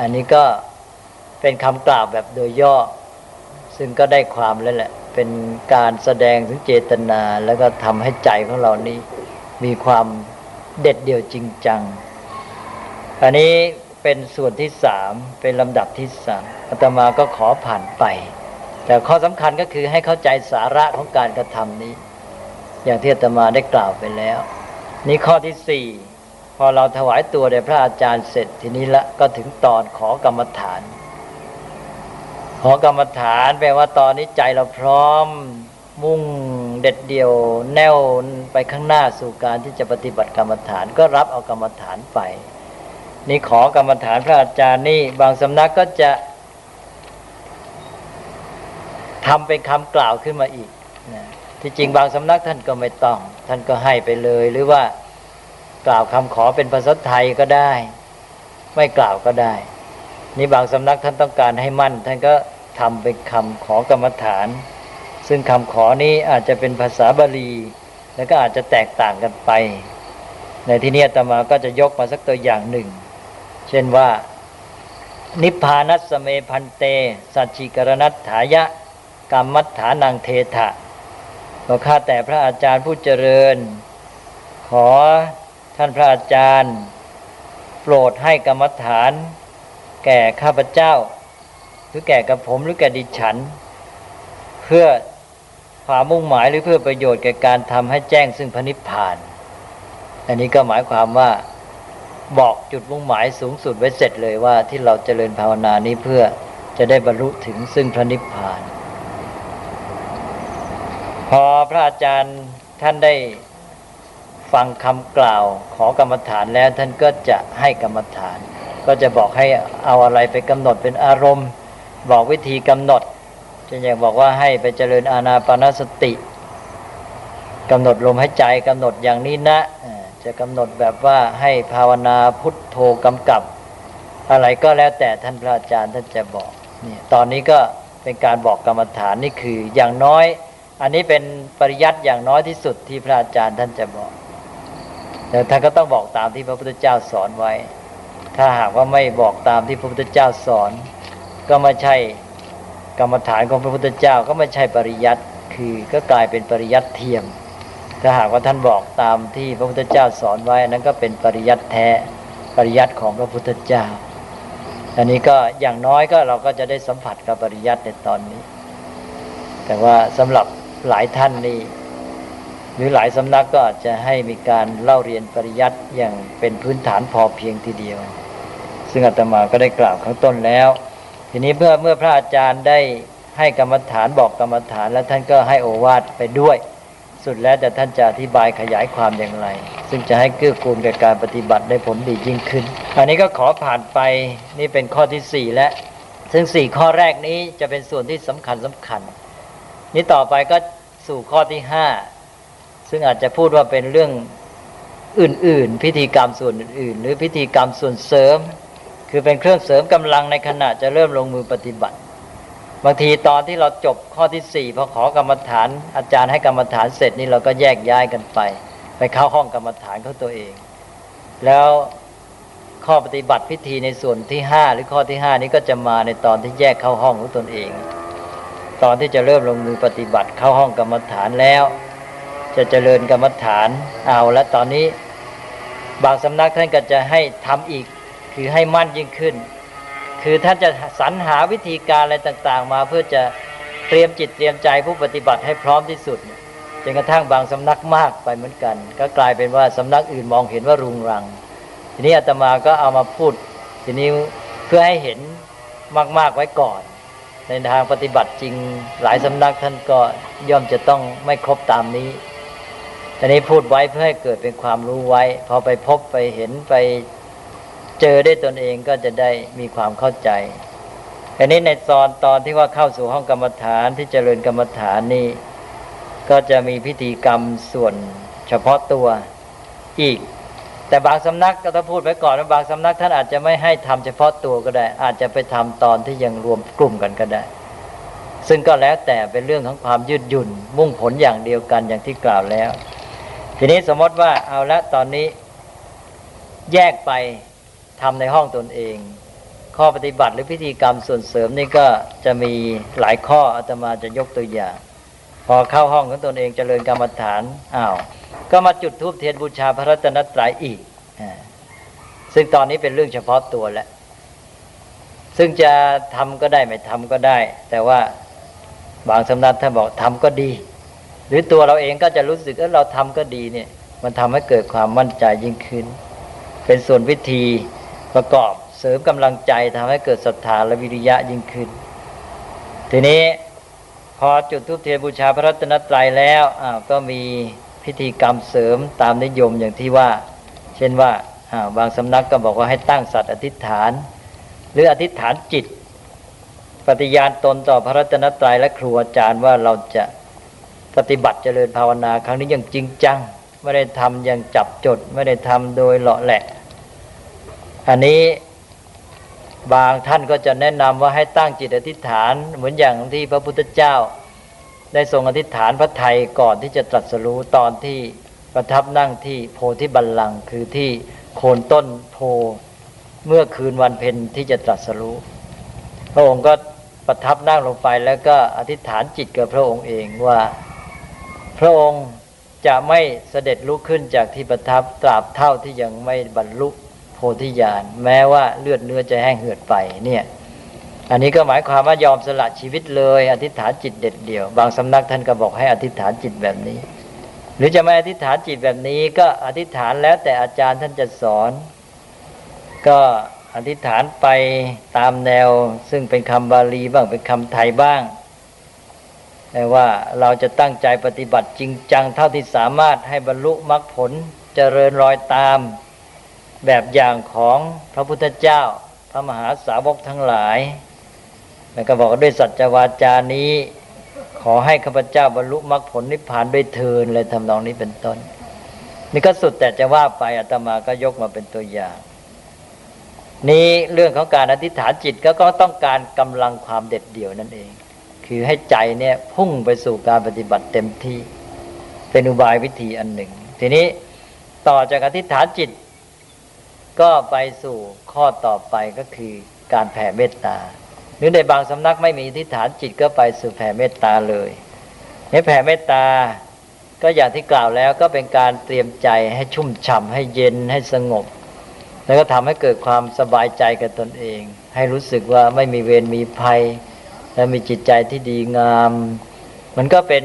อันนี้ก็เป็นคำกล่าวแบบโดยย่อ ซึ่งก็ได้ความแล้วแหละ เป็นการแสดงถึงเจตนาแล้วก็ทำให้ใจของเรานี้ มีความเด็ดเดี่ยวจริงจัง อันนี้เป็นส่วนที่สามเป็นลำดับที่สามอาตมาก็ขอผ่านไป แต่ข้อสำคัญก็คือให้เข้าใจสาระของการกระทำนี้ อย่างที่อาตมาได้กล่าวไปแล้ว นี่ข้อที่สี่พอเราถวายตัวแด่พระอาจารย์เสร็จทีนี้ละก็ถึงตอนขอกรรมฐาน ขอกรรมฐานแปลว่าตอนนี้ใจเราพร้อมมุ่งเด็ดเดี่ยวแน่วไปข้างหน้าสู่การที่จะปฏิบัติกรรมฐานก็รับเอากรรมฐานไป นี่ขอกรรมฐานพระอาจารย์นี่บางสำนักก็จะทำเป็นคำกล่าวขึ้นมาอีก ที่จริงบางสำนักท่านก็ไม่ต้อง ท่านก็ให้ไปเลย หรือว่ากล่าวคำขอเป็นภาษาไทยก็ได้ ไม่กล่าวก็ได้ นี่บางสำนักท่านต้องการให้มั่น ท่านก็ทำเป็นคำขอกรรมฐาน ซึ่งคำขอนี้อาจจะเป็นภาษาบาลี แล้วก็อาจจะแตกต่างกันไป ในที่นี้ตมาก็จะยกมาสักตัวอย่างหนึ่ง เช่นว่า นิพพานัสเมพันเต สัจจิกรณัตถายะกรรมัฏฐานังเทถะ ก็ข้าแต่พระอาจารย์ผู้เจริญ ขอท่านพระอาจารย์ โปรดให้กรรมฐาน แก่ข้าพเจ้า หรือแก่กับผมหรือแก่ดิฉัน เพื่อความมุ่งหมายหรือเพื่อประโยชน์แก่การทำให้แจ้งซึ่งพระนิพพาน อันนี้ก็หมายความว่าบอกจุดมุ่งหมายสูงสุดไว้เสร็จเลยว่าที่เราเจริญภาวนานี้เพื่อจะได้บรรลุถึงซึ่งพระนิพพาน พอพระอาจารย์ท่านได้ฟังคำกล่าวขอกรรมฐานแล้วท่านก็จะให้กรรมฐาน ก็จะบอกให้เอาอะไรไปกำหนดเป็นอารมณ์ บอกวิธีกำหนดเช่นอย่างบอกว่าให้ไปเจริญอาณาปานสติกำหนดลมหายใจกำหนดอย่างนี้นะ จะกำหนดแบบว่าให้ภาวนาพุทโธกำกับ อะไรก็แล้วแต่ท่านพระอาจารย์ท่านจะบอกนี่ตอนนี้ก็เป็นการบอกกรรมฐานนี่คืออย่างน้อย อันนี้เป็นปริยัติอย่างน้อยที่สุดที่พระอาจารย์ท่านจะบอกแต่ท่านก็ต้องบอกตามที่พระพุทธเจ้าสอนไว้ ถ้าหากว่าไม่บอกตามที่พระพุทธเจ้าสอน ก็ไม่ใช่กรรมฐานของพระพุทธเจ้าก็ไม่ใช่ปริยัติคือก็กลายเป็นปริยัติเทียม ถ้าหากว่าท่านบอกตามที่พระพุทธเจ้าสอนไว้นั้นก็เป็นปริยัติแท้ปริยัติของพระพุทธเจ้า อันนี้ก็อย่างน้อยก็เราก็จะได้สัมผัสกับปริยัติในตอนนี้ แต่ว่าสำหรับ หลายท่านนี่หรือหลายสำนักก็อาจจะให้มีการเล่าเรียนปริยัติอย่างเป็นพื้นฐานพอเพียงทีเดียว ซึ่งอาตมาก็ได้กล่าวข้างต้นแล้ว ทีนี้เพื่อเมื่อพระอาจารย์ได้ให้กรรมฐานบอกกรรมฐานแล้วท่านก็ให้โอวาทไปด้วย สุดแล้วแต่ท่านจะอธิบายขยายความอย่างไร ซึ่งจะให้เกื้อกูลแก่การปฏิบัติได้ผลดียิ่งขึ้น อันนี้ก็ขอผ่านไปนี่เป็นข้อที่สี่แล้วซึ่งสี่ข้อแรกนี้จะเป็นส่วนที่สำคัญสำคัญ นี้ต่อไปก็สู่ข้อที่ห้าซึ่งอาจจะพูดว่าเป็นเรื่องอื่น ๆ พิธีกรรมส่วนอื่น ๆ หรือพิธีกรรมส่วนเสริม คือเป็นเครื่องเสริมกำลังในขณะจะเริ่มลงมือปฏิบัติ บางทีตอนที่เราจบข้อที่สี่พอขอกรรมฐาน อาจารย์ให้กรรมฐานเสร็จนี่เราก็แยกย้ายกันไป ไปเข้าห้องกรรมฐานเขาตัวเอง แล้วข้อปฏิบัติพิธีในส่วนที่ห้าหรือข้อที่ห้านี้ก็จะมาในตอนที่แยกเข้าห้องของตนเอง ตอนที่จะเริ่มลงมือปฏิบัติเข้าห้องกรรมฐานแล้ว จะเจริญกรรมฐานเอาแล้วตอนนี้ บางสำนักท่านก็จะให้ทำอีกคือให้มั่นยิ่งขึ้น คือท่านจะสรรหาวิธีการอะไรต่างๆ มาเพื่อจะเตรียมจิตเตรียมใจผู้ปฏิบัติให้พร้อมที่สุดจนกระทั่งบางสำนักมากไปเหมือนกัน ก็กลายเป็นว่าสำนักอื่นมองเห็นว่ารุงรัง ทีนี้อาตมาก็เอามาพูด ทีนี้เพื่อให้เห็นมากๆไว้ก่อน ในทางปฏิบัติจริงหลายสำนักท่านก็ย่อมจะต้องไม่ครบตามนี้อันนี้พูดไว้เพื่อให้เกิดเป็นความรู้ไว้ พอไปพบไปเห็นไปเจอได้ตนเองก็จะได้มีความเข้าใจอันนี้ในตอนตอนที่ว่าเข้าสู่ห้องกรรมฐานที่เจริญกรรมฐานนี่ก็จะมีพิธีกรรมส่วนเฉพาะตัวอีก แต่บางสำนักก็ต้องพูดไว้ก่อนว่าบางสำนักท่านอาจจะไม่ให้ทำเฉพาะตัวก็ได้ อาจจะไปทำตอนที่ยังรวมกลุ่มกันก็ได้ ซึ่งก็แล้วแต่เป็นเรื่องของความยืดหยุ่น มุ่งผลอย่างเดียวกันอย่างที่กล่าวแล้ว ทีนี้สมมติว่าเอาละตอนนี้ แยกไปทำในห้องตนเอง ข้อปฏิบัติหรือพิธีกรรมส่วนเสริมนี่ก็จะมีหลายข้ออาตมาจะยกตัวอย่าง พอเข้าห้องของตนเองจเจริญกรรมฐานอ้าว ก็มาจุดธูปเทียนบูชาพระรัตนตรัยอีก ซึ่งตอนนี้เป็นเรื่องเฉพาะตัวแล้ว ซึ่งจะทำก็ได้ไม่ทำก็ได้ แต่ว่าบางสำนักท่านบอกทำก็ดี หรือตัวเราเองก็จะรู้สึกว่าเราทำก็ดีเนี่ย มันทำให้เกิดความมั่นใจยิ่งขึ้น เป็นส่วนวิธีประกอบเสริมกำลังใจทำให้เกิดศรัทธาและวิริยะยิ่งขึ้น ทีนี้พอจุดทุบเทียนบูชาพระรัตนตรัยแล้วอ้าวก็มี พิธีกรรมเสริมตามนิยมอย่างที่ว่า เช่นว่าบางสำนักก็บอกว่าให้ตั้งสัตว์อธิษฐาน หรืออธิษฐานจิต ปฏิญาณตนต่อพระรัตนตรัยและครูอาจารย์ว่าเราจะปฏิบัติเจริญภาวนาครั้งนี้อยังจริงจัง ไม่ได้ทำอย่างจับจด ไม่ได้ทำโดยเลาะแหละ อันนี้บางท่านก็จะแนะนำว่าให้ตั้งจิตอธิษฐานเหมือนอย่างที่พระพุทธเจ้า ได้ทรงอธิษฐานพระไทยก่อนที่จะตรัสรู้ตอนที่ประทับนั่งที่โพธิบัลลังก์คือที่โคนต้นโพเมื่อคืนวันเพ็ญที่จะตรัสรู้ พระองค์ก็ประทับนั่งลงไปแล้วก็อธิษฐานจิตกับพระองค์เองว่า พระองค์จะไม่เสด็จลุกขึ้นจากที่ประทับตราบเท่าที่ยังไม่บรรลุโพธิญาณแม้ว่าเลือดเนื้อจะแห้งเหือดไปเนี่ย อันนี้ก็หมายความว่ายอมสละชีวิตเลย อธิษฐานจิตเด็ดเดี่ยว บางสำนักท่านก็บอกให้อธิษฐานจิตแบบนี้ หรือจะไม่อธิษฐานจิตแบบนี้ ก็อธิษฐานแล้วแต่อาจารย์ท่านจะสอน ก็อธิษฐานไปตามแนว ซึ่งเป็นคำบาลีบ้างเป็นคำไทยบ้างแต่ว่าเราจะตั้งใจปฏิบัติจริงจังเท่าที่สามารถให้บรรลุมรรคผลเจริญรอยตามแบบอย่างของพระพุทธเจ้า พระมหาสาวกทั้งหลาย แล้วก็บอกด้วยสัจวาจานี้ ขอให้ข้าพเจ้าบรรลุมรรคผลนิพพานด้วยเทินเลยทำนองนี้เป็นต้น นี่ก็สุดแต่จะว่าไปอาตมาก็ยกมาเป็นตัวอย่าง นี้เรื่องของการอธิษฐานจิตก็ก็ต้องการกำลังความเด็ดเดี่ยวนั่นเอง คือให้ใจเนี่ยพุ่งไปสู่การปฏิบัติเต็มที่ เป็นอุบายวิธีอันหนึ่ง ทีนี้ต่อจากอธิษฐานจิต ก็ไปสู่ข้อต่อไปก็คือการแผ่เมตตา หรือในบางสำนักไม่มีอธิษฐานจิตก็ไปสู่แผ่เมตตาเลยในแผ่เมตตาก็อย่างที่กล่าวแล้วก็เป็นการเตรียมใจให้ชุ่มฉ่ำให้เย็นให้สงบ แล้วก็ทำให้เกิดความสบายใจกับตนเอง ให้รู้สึกว่าไม่มีเวรมีภัย และมีจิตใจที่ดีงาม มันก็เป็น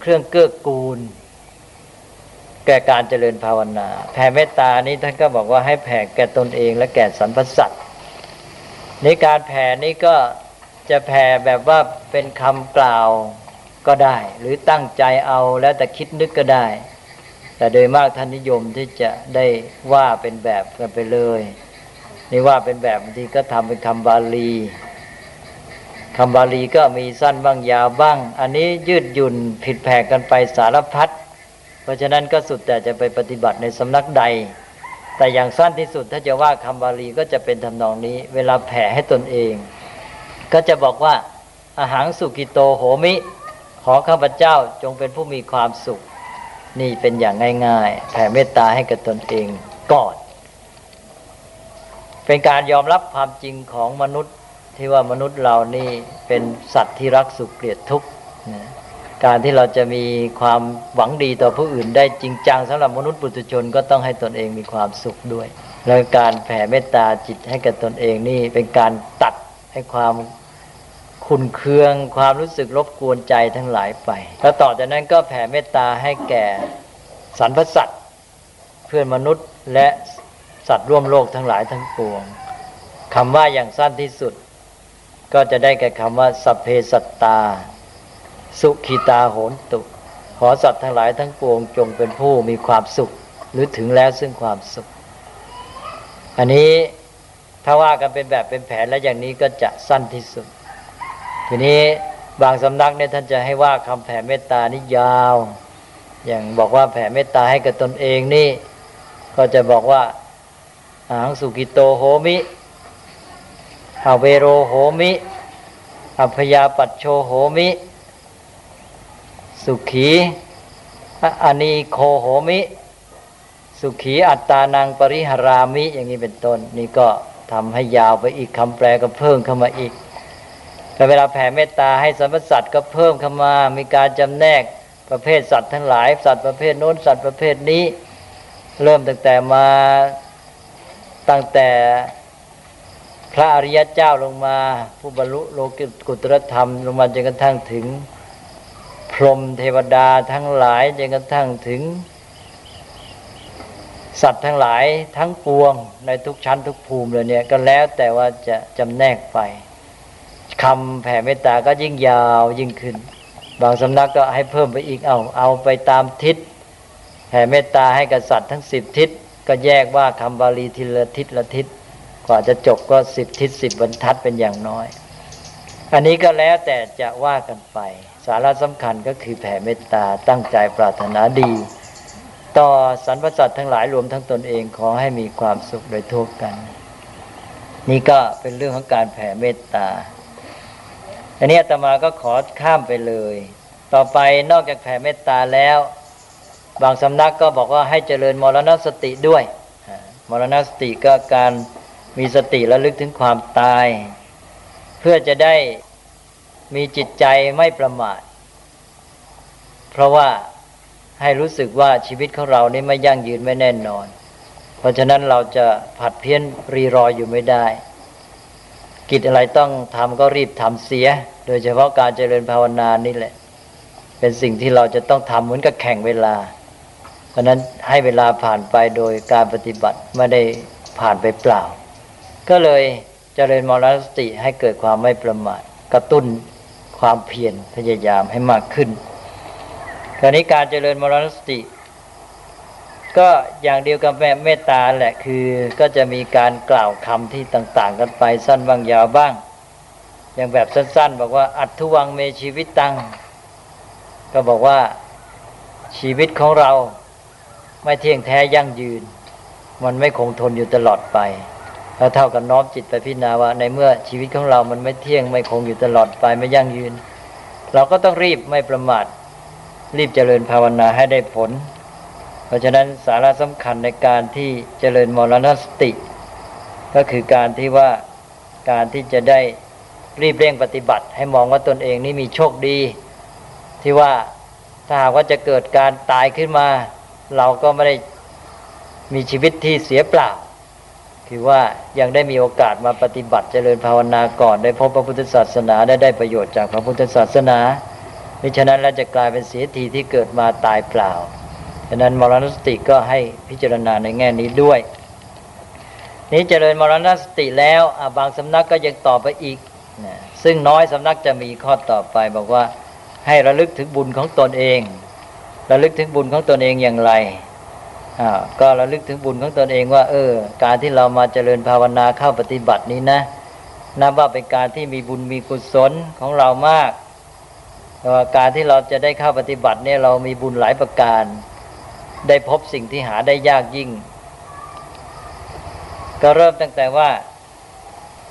เครื่องเกื้อกูล แก่การเจริญภาวนา แผ่เมตตานี้ท่านก็บอกว่าให้แผ่แก่ตนเอง และแก่สรรพสัตว์ ในการแผ่นี้ก็จะแผ่แบบว่าเป็นคำกล่าวก็ได้ หรือตั้งใจเอาแล้วแต่คิดนึกก็ได้ แต่โดยมากท่านนิยมที่จะได้ว่าเป็นแบบกันไปเลยนี่ว่าเป็นแบบบางทีก็ทำเป็นคำบาลีคำบาลีก็มีสั้นบ้างยาวบ้าง อันนี้ยืดหยุ่นผิดแผกกันไปสารพัดเพราะฉะนั้นก็สุดแต่จะไปปฏิบัติในสำนักใด แต่อย่างสั้นที่สุดถ้าจะว่าคำบาลีก็จะเป็นทำนองนี้ เวลาแผ่ให้ตนเอง ก็จะบอกว่าอาหารสุกิโตโหมิ ขอข้าพเจ้าจงเป็นผู้มีความสุข นี่เป็นอย่างง่าย ๆ แผ่เมตตาให้กับตนเองก่อน เป็นการยอมรับความจริงของมนุษย์ที่ว่ามนุษย์เรานี่เป็นสัตว์ที่รักสุขเกลียดทุกข์นะ การที่เราจะมีความหวังดีต่อผู้อื่นได้จริงจังสำหรับมนุษย์ปุถุชนก็ต้องให้ตนเองมีความสุขด้วย แล้วการแผ่เมตตาจิตให้กับตนเองนี่เป็นการตัดให้ความขุนเคือง ความรู้สึกรบกวนใจทั้งหลายไป แล้วต่อจากนั้นก็แผ่เมตตาให้แก่สรรพสัตว์เพื่อนมนุษย์และสัตว์ร่วมโลกทั้งหลายทั้งปวงคำว่าอย่างสั้นที่สุด ก็จะได้แก่คำว่าสัพเพสัตตา สุขีตาโหนตุ ขอสัตว์ทั้งหลายทั้งปวงจงเป็นผู้มีความสุข หรือถึงแล้วซึ่งความสุข อันนี้ถ้าว่ากันเป็นแบบเป็นแผนและอย่างนี้ก็จะสั้นที่สุด ทีนี้บางสำนักเนี่ยท่านจะให้ว่าคำแผ่เมตตานี่ยาว อย่างบอกว่าแผ่เมตตาให้กับตนเองนี่ ก็จะบอกว่าอาหังสุกิโตโหมิอเวโรโหมิ อัพยาปัจโชโหมิ สุขีอานีโคโหมิ สุขีอัตตานังปริหรามิ อย่างนี้เป็นต้น นี่ก็ทำให้ยาวไปอีกคำแปลก็เพิ่มเข้ามาอีกแต่เวลาแผ่เมตตาให้สรรพสัตว์ก็เพิ่มเข้ามา มีการจำแนกประเภทสัตว์ทั้งหลาย สัตว์ประเภทโน้นสัตว์ประเภทนี้ เริ่มตั้งแต่มาตั้งแต่พระอริยเจ้าลงมา ผู้บรรลุโลกุตรธรรมลงมาจนกระทั่งถึง พรหมเทวดาทั้งหลายจนกระทั่งถึง สัตว์ทั้งหลายทั้งปวง ในทุกชั้นทุกภูมิเลยเนี่ยก็แล้วแต่ว่าจะจำแนกไปคำแผ่เมตตาก็ยิ่งยาวยิ่งขึ้น บางสำนักก็ให้เพิ่มไปอีกเอาเอาไปตามทิศแผ่เมตตาให้กับสัตว์ทั้งสิบทิศก็แยกว่าคำบาลีทีละทิศละทิศกว่าจะจบก็สิบทิศสิบบรรทัดเป็นอย่างน้อย อันนี้ก็แล้วแต่จะว่ากันไป สาระสำคัญก็คือแผ่เมตตาตั้งใจปรารถนาดี ต่อสรรพสัตว์ทั้งหลายรวมทั้งตนเองขอให้มีความสุขโดยทั่วกัน นี่ก็เป็นเรื่องของการแผ่เมตตาอันนี้อาตมาก็ขอข้ามไปเลย ต่อไปนอกจากแผ่เมตตาแล้ว บางสำนักก็บอกว่าให้เจริญมรณสติด้วย มรณสติก็การมีสติระลึกถึงความตาย เพื่อจะได้ มีจิตใจไม่ประมาท เพราะว่าให้รู้สึกว่าชีวิตของเรานี่ไม่ยั่งยืนไม่แน่นอน เพราะฉะนั้นเราจะผัดเพี้ยนรีรออยู่ไม่ได้ กิจอะไรต้องทำก็รีบทำเสีย โดยเฉพาะการเจริญภาวนานี่แหละ เป็นสิ่งที่เราจะต้องทำเหมือนกับแข่งเวลา เพราะนั้นให้เวลาผ่านไปโดยการปฏิบัติไม่ได้ผ่านไปเปล่า ก็เลยเจริญมรณสติให้เกิดความไม่ประมาทกระตุ้น ความเพียรพยายามให้มากขึ้นคราวนี้การเจริญมรณสติ ก็อย่างเดียวกับแม่เมตตาแหละคือก็จะมีการกล่าวคำที่ต่าง ๆ กันไปสั้นบ้างยาวบ้าง อย่างแบบสั้น ๆ บอกว่าอัตทุวังเมชีวิตตัง ก็บอกว่าชีวิตของเราไม่เที่ยงแท้ยั่งยืน มันไม่คงทนอยู่ตลอดไป แล้วเท่ากับน้อมจิตไปพิจารณาว่า ในเมื่อชีวิตของเรามันไม่เที่ยงไม่คงอยู่ตลอดไปไม่ยั่งยืน เราก็ต้องรีบไม่ประมาทรีบเจริญภาวนาให้ได้ผล เพราะฉะนั้นสาระสำคัญในการที่เจริญมรณสติ ก็คือการที่ว่าการที่จะได้รีบเร่งปฏิบัติ ให้มองว่าตนเองนี่มีโชคดี ที่ว่าถ้าหากว่าจะเกิดการตายขึ้นมา เราก็ไม่ได้มีชีวิตที่เสียเปล่า คือว่ายังได้มีโอกาสมาปฏิบัติเจริญภาวนาก่อนได้พบพระพุทธศาสนาได้ได้ประโยชน์จากพระพุทธศาสนามิฉะนั้นเราจะกลายเป็นเสียทีที่เกิดมาตายเปล่าฉะนั้นมรณสติก็ให้พิจารณาในแง่นี้ด้วย นี้เจริญมรณสติแล้วบางสำนักก็ยังต่อไปอีกนะซึ่งน้อยสำนักจะมีข้อต่อไปบอกว่าให้ระลึกถึงบุญของตนเอง ระลึกถึงบุญของตนเองอย่างไร ก็ระลึกถึงบุญของตนเองว่า เออ การที่เรามาเจริญภาวนาเข้าปฏิบัตินี้นะนับว่าเป็นการที่มีบุญมีกุศลของเรามากาการที่เราจะได้เข้าปฏิบัติเนี่ยเรามีบุญหลายประการ ได้พบสิ่งที่หาได้ยากยิ่ง ก็เริ่มตั้งแต่ว่า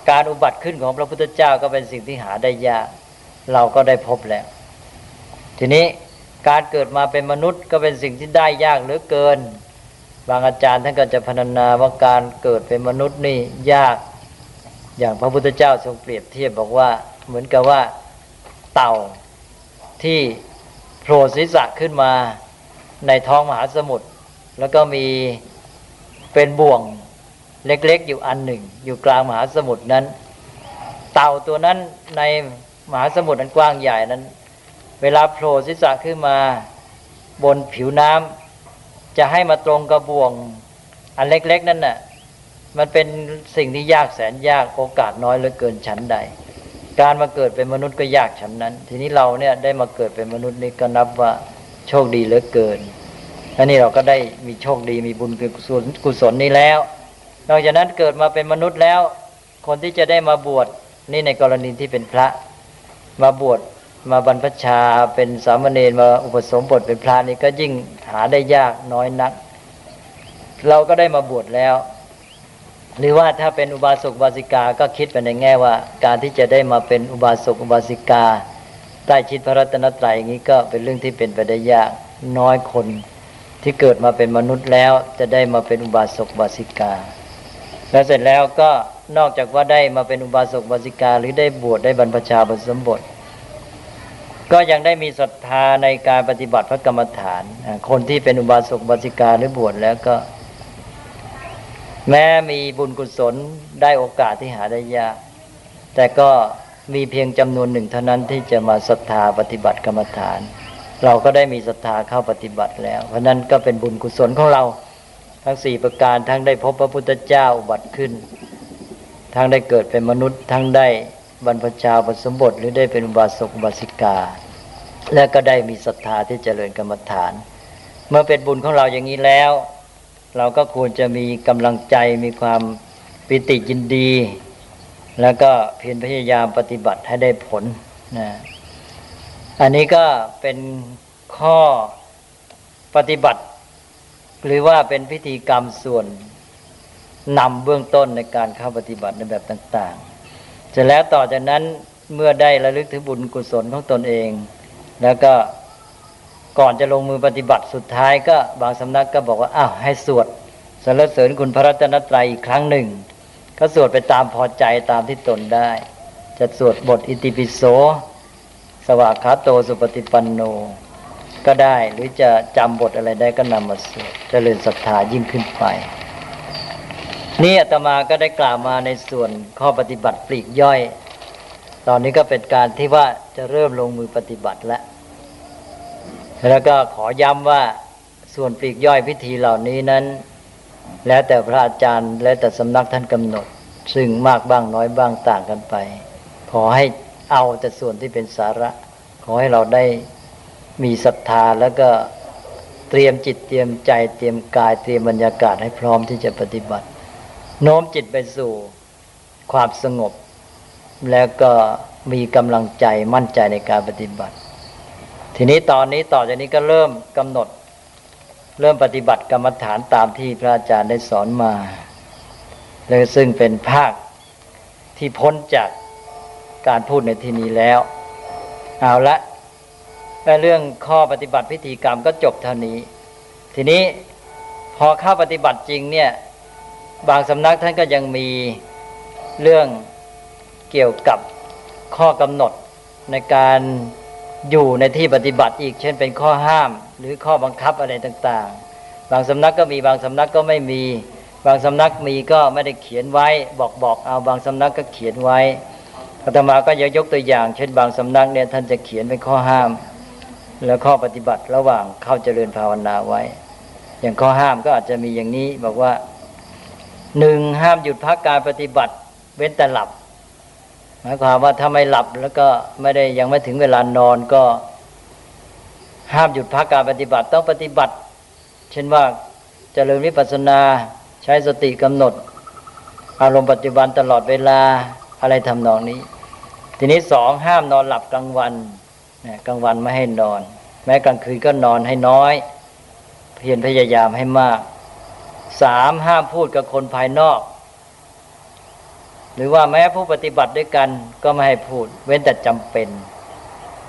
การอุบัติขึ้นของพระพุทธเจ้าก็เป็นสิ่งที่หาได้ยาก เราก็ได้พบแล้ว ทีนี้การเกิดมาเป็นมนุษย์ก็เป็นสิ่งที่ได้ยากเหลือเกิน บางอาจารย์ท่านก็จะพรรณนาว่าการเกิดเป็นมนุษย์นี่ยากอย่างพระพุทธเจ้าทรงเปรียบเทียบบอกว่าเหมือนกับว่าเต่าที่โผล่ศีรษะขึ้นมาในท้องมหาสมุทรแล้วก็มีเป็นบ่วงเล็กๆอยู่อันหนึ่ง อยู่กลางมหาสมุทรนั้น เต่าตัวนั้นในมหาสมุทรอันกว้างใหญ่นั้น เวลาโผล่ศีรษะขึ้นมาบนผิวน้ำ จะให้มาตรงกระบ่วง อันเล็ก ๆ นั่นน่ะ มันเป็นสิ่งที่ยากแสนยากโอกาสน้อยเหลือเกินชั้นใด การมาเกิดเป็นมนุษย์ก็ยากฉันนั้น ทีนี้เราเนี่ยได้มาเกิดเป็นมนุษย์นี่ก็นับว่าโชคดีเหลือเกินและนี่เราก็ได้มีโชคดีมีบุญกุศลกุศลนี้แล้ว นอกจากนั้นเกิดมาเป็นมนุษย์แล้ว คนที่จะได้มาบวชนี่ในกรณีที่เป็นพระ มาบวช มาบรรพชาเป็นสามเณรมาอุปสมบทเป็นพระนี่ก็ยิ่งหาได้ยากน้อยนัก เราก็ได้มาบวชแล้ว หรือว่าถ้าเป็นอุบาสกอุบาสิกาก็คิดไปในแง่ว่า การที่จะได้มาเป็นอุบาสกอุบาสิกาใต้ชิดพระรัตนตรัยอย่างนี้ก็เป็นเรื่องที่เป็นไปได้ยากน้อยคนที่เกิดมาเป็นมนุษย์แล้ว จะได้มาเป็นอุบาสกอุบาสิกา แล้วเสร็จแล้วก็นอกจากว่าได้มาเป็นอุบาสกอุบาสิกา หรือได้บวชได้บรรพชาบสมบท ก็ยังได้มีศรัทธาในการปฏิบัติพระกรรมฐาน คนที่เป็นอุบาสกบาสิกาหรือบวชแล้วก็ แม้มีบุญกุศลได้โอกาสที่หาได้ยากแต่ก็มีเพียงจำนวนหนึ่งเท่านั้นที่จะมาศรัทธาปฏิบัติกรรมฐาน เราก็ได้มีศรัทธาเข้าปฏิบัติแล้ว เพราะนั้นก็เป็นบุญกุศลของเราทั้งสี่ประการทั้งได้พบพระพุทธเจ้าอุบัติขึ้น ทั้งได้เกิดเป็นมนุษย์ทั้งได้ บรรพชาปสมบทหรือได้เป็นบาสกบาสิกา และก็ได้มีศรัทธาที่เจริญกรรมฐาน เมื่อเป็นบุญของเราอย่างนี้แล้ว เราก็ควรจะมีกำลังใจมีความปิติยินดี แล้วก็เพียรพยายามปฏิบัติให้ได้ผลนะอันนี้ก็เป็นข้อปฏิบัติ หรือว่าเป็นพิธีกรรมส่วนนำเบื้องต้นในการเข้าปฏิบัติในแบบต่าง ๆ เสร็จแล้วต่อจากนั้นเมื่อได้ระลึกถึงบุญกุศลของตนเอง แล้วก็ก่อนจะลงมือปฏิบัติสุดท้ายก็บางสำนักก็บอกว่าอ้าวให้สวดสรรเสริญคุณพระรัตนตรัยอีกครั้งหนึ่ง ก็สวดไปตามพอใจตามที่ตนได้ จะสวดบทอิติปิโสสวากขาโตสุปฏิปันโน ก็ได้หรือจะจำบทอะไรได้ก็นำมาสวดเจริญศรัทธายิ่งขึ้นไป นี่อาตมาก็ได้กล่าวมาในส่วนข้อปฏิบัติปลีกย่อย ตอนนี้ก็เป็นการที่ว่าจะเริ่มลงมือปฏิบัติแล้ว แล้วก็ขอย้ำว่าส่วนปลีกย่อยพิธีเหล่านี้นั้น แล้วแต่พระอาจารย์และแต่สำนักท่านกำหนด ซึ่งมากบ้างน้อยบ้างต่างกันไป ขอให้เอาแต่ส่วนที่เป็นสาระ ขอให้เราได้มีศรัทธาแล้วก็เตรียมจิตเตรียมใจเตรียมกายเตรียมบรรยากาศให้พร้อมที่จะปฏิบัติ โน้มจิตไปสู่ความสงบ แล้วก็มีกำลังใจมั่นใจในการปฏิบัติ ทีนี้ตอนนี้ต่อจากนี้ก็เริ่มกำหนด เริ่มปฏิบัติกรรมฐานตามที่พระอาจารย์ได้สอนมาเลยซึ่งเป็นภาคที่พ้นจากการพูดในที่นี้แล้ว เอาละเรื่องข้อปฏิบัติพิธีกรรมก็จบเท่านี้ ทีนี้พอเข้าปฏิบัติจริงเนี่ย บางสำนักท่านก็ยังมีเรื่องเกี่ยวกับข้อกำหนดในการอยู่ในที่ปฏิบัติอีก เช่นเป็นข้อห้าม หรือข้อบังคับอะไรต่างๆ บางสำนักก็มีบางสำนักก็ไม่มี บางสำนักมีก็ไม่ได้เขียนไว้บอกบอกเอาบางสำนักก็เขียนไว้อาตมาก็ยยกตัวอย่าง เช่นบางสำนักเนี่ยท่านจะเขียนเป็นข้อห้าม แล้วข้อปฏิบัติระหว่างเข้าเจริญภาวนาไว้ อย่างข้อห้ามก็อาจจะมีอย่างนี้บอกว่า หนึ่งห้ามหยุดพักการปฏิบัติ เว้นแต่หลับ หมายความว่าถ้าไม่หลับแล้วก็ไม่ได้ยังไม่ถึงเวลานอนก็ ห้ามหยุดพักการปฏิบัติต้องปฏิบัติ เช่นว่าจเจริญวิปัสสนาใช้สติกำหนด อารมณ์ปัจจุบันตลอดเวลาอะไรทำนองนี้ ทีนี้สองห้ามนอนหลับกลางวันกลางวันไม่ให้นอน แม้กลางคืนก็นอนให้น้อย เพียรพยายามให้มาก สามห้ามพูดกับคนภายนอก หรือว่าแม้ผู้ปฏิบัติด้วยกันก็ไม่ให้พูด เว้นแต่จำเป็น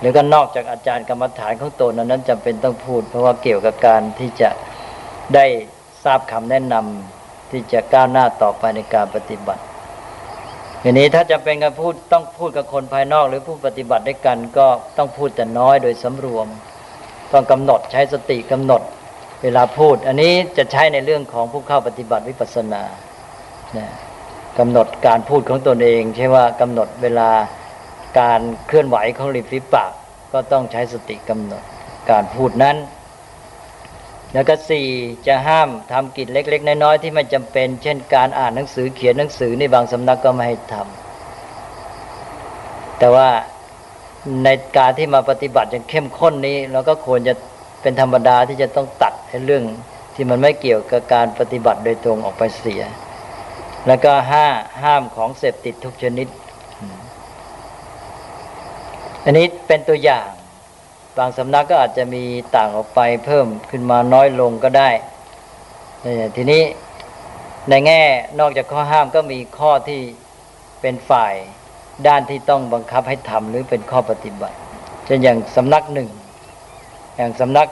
หรือก็นอกจากอาจารย์กรรมฐานของตนนั้นจำเป็นต้องพูด เพราะว่าเกี่ยวกับการที่จะได้ทราบคำแนะนำที่จะก้าวหน้าต่อไปในการปฏิบัติทีนี้ถ้าจะเป็นการพูดต้องพูดกับคนภายนอก หรือผู้ปฏิบัติด้วยกันก็ต้องพูดแต่น้อยโดยสำรวม ต้องกำหนดใช้สติกำหนด เวลาพูด อันนี้จะใช้ในเรื่องของผู้เข้าปฏิบัติวิปัสสนานะกำหนดการพูดของตนเอง ใช่ว่ากำหนดเวลาการเคลื่อนไหวของริมฝีปาก ก็ต้องใช้สติกำหนดการพูดนั้น แล้วก็สี่จะห้ามทำกิจเล็ก ๆ น้อยๆที่ไม่จำเป็น เช่น การอ่านหนังสือเขียนหนังสือในบางสำนักก็ไม่ให้ทำแต่ว่าในการที่มาปฏิบัติอย่างเข้มข้นนี้ เราก็ควรจะเป็นธรรมดาที่จะต้องตัด เรื่องที่มันไม่เกี่ยวกับการปฏิบัติโดยตรงออกไปเสีย แล้วก็ห้าห้ามของเสพติดทุกชนิด อันนี้เป็นตัวอย่างบางสำนักก็อาจจะมีต่างออกไปเพิ่มขึ้นมาน้อยลงก็ได้ทีนี้ในแง่นอกจากข้อห้ามก็มีข้อที่เป็นฝ่ายด้านที่ต้องบังคับให้ทำหรือเป็นข้อปฏิบัติเช่นอย่างสำนักหนึ่ง อย่างสำนัก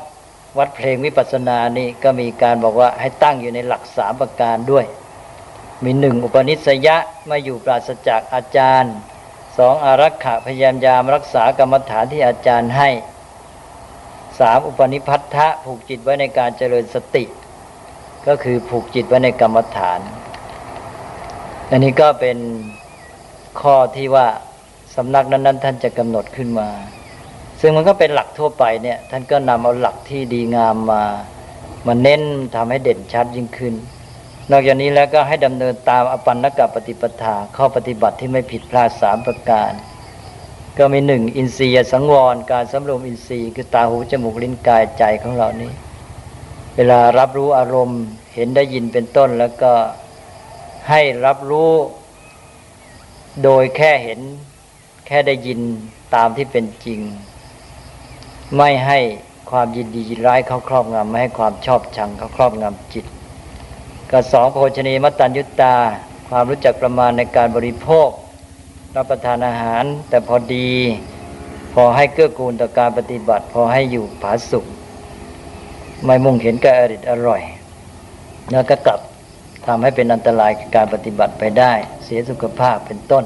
วัดเพลงวิปัสสนานี่ก็มีการบอกว่าให้ตั้งอยู่ในหลักสามประการด้วย มีหนึ่งอุปนิสยะมาอยู่ปราศจากอาจารย์สองอารักขะพยายามยามรักษากรรมฐานที่อาจารย์ให้สามอุปนิพัทธะผูกจิตไว้ในการเจริญสติ ก็คือผูกจิตไว้ในกรรมฐาน อันนี้ก็เป็นข้อที่ว่าสำนักนั้น ๆ ท่านจะกำหนดขึ้นมา ซึ่งมันก็เป็นหลักทั่วไปเนี่ย ท่านก็นำเอาหลักที่ดีงามมามาเน้นทำให้เด่นชัดยิ่งขึ้น นอกจากนี้แล้วก็ให้ดำเนินตามอปันนกปฏิปทา ข้อปฏิบัติที่ไม่ผิดพลาดสามประการ ก็มีหนึ่งอินทรียสังวร การสำรวมอินทรีย์คือตาหูจมูกลิ้นกายใจของเรานี้ เวลารับรู้อารมณ์เห็นได้ยินเป็นต้นแล้วก็ให้รับรู้โดยแค่เห็นแค่ได้ยินตามที่เป็นจริง ไม่ให้ความยินดียินร้ายเขาครอบงำไม่ให้ความชอบชังเขาครอบงำจิตก็สองโภชนีมัตตัญยุตตา ความรู้จักประมาณในการบริโภค รับประทานอาหาร แต่พอดี พอให้เกื้อกูลต่อการปฏิบัติ พอให้อยู่ผาสุขไม่มุ่งเห็นแก่อริดอร่อย แล้วก็กลับทำให้เป็นอันตรายการปฏิบัติไปได้ เสียสุขภาพเป็นต้น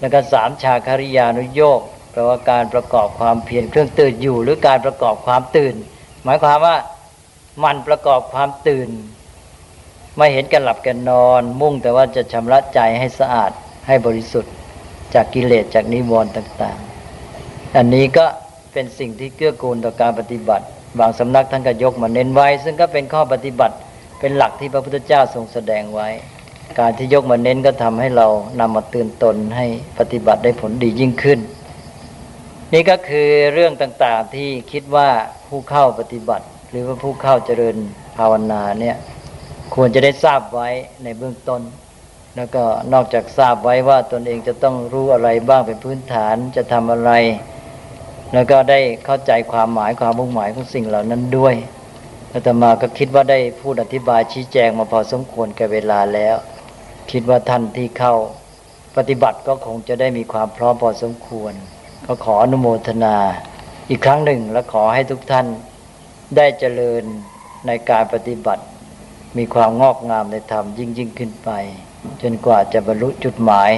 แล้วก็สามชาคาริยานุโยก ปลว่าการประกอบความเพียรเครื่องตื่นอยู่ หรือการประกอบความตื่น หมายความว่ามันประกอบความตื่น ไม่เห็นกันหลับกันนอน มุ่งแต่ว่าจะชำระใจให้สะอาดให้บริสุทธิ์ จากกิเลสจากนิวรณ์ต่างๆ อันนี้ก็เป็นสิ่งที่เกื้อกูลต่อการปฏิบัติ บางสำนักท่านก็ยกมาเน้นไว้ ซึ่งก็เป็นข้อปฏิบัติเป็นหลักที่พระพุทธเจ้าทรงแสดงไว้ การที่ยกมาเน้นก็ทำให้เรานำมาเตือนตนให้ปฏิบัติได้ผลดียิ่งขึ้น นี่ก็คือเรื่องต่างๆที่คิดว่าผู้เข้าปฏิบัติ หรือว่าผู้เข้าเจริญภาวนาเนี่ยควรจะได้ทราบไว้ในเบื้องต้น แล้วก็นอกจากทราบไว้ว่าตนเองจะต้องรู้อะไรบ้างเป็นพื้นฐานจะทำอะไร แล้วก็ได้เข้าใจความหมายความมุ่งหมายของสิ่งเหล่านั้นด้วยอาตมาก็คิดว่าได้พูดอธิบายชี้แจงมาพอสมควรแก่เวลาแล้ว คิดว่าท่านที่เข้าปฏิบัติก็คงจะได้มีความพร้อมพอสมควร ก็ขออนุโมทนา อีกครั้งหนึ่งและขอให้ทุกท่านได้เจริญในการปฏิบัติ มีความงอกงามในธรรมยิ่งยิ่งขึ้นไป จนกว่าจะบรรลุจุดหมาย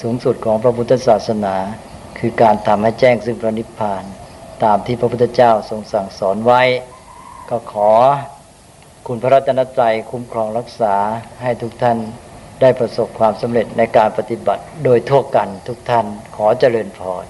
สูงสุดของพระพุทธศาสนา คือการทำให้แจ้งซึ่งพระนิพพาน ตามที่พระพุทธเจ้าทรงสั่งสอนไว้ ก็ขอคุณพระรัตนตรัยคุ้มครองรักษาให้ทุกท่านได้ประสบความสำเร็จในการปฏิบัติโดยทั่วกันทุกท่านขอเจริญพร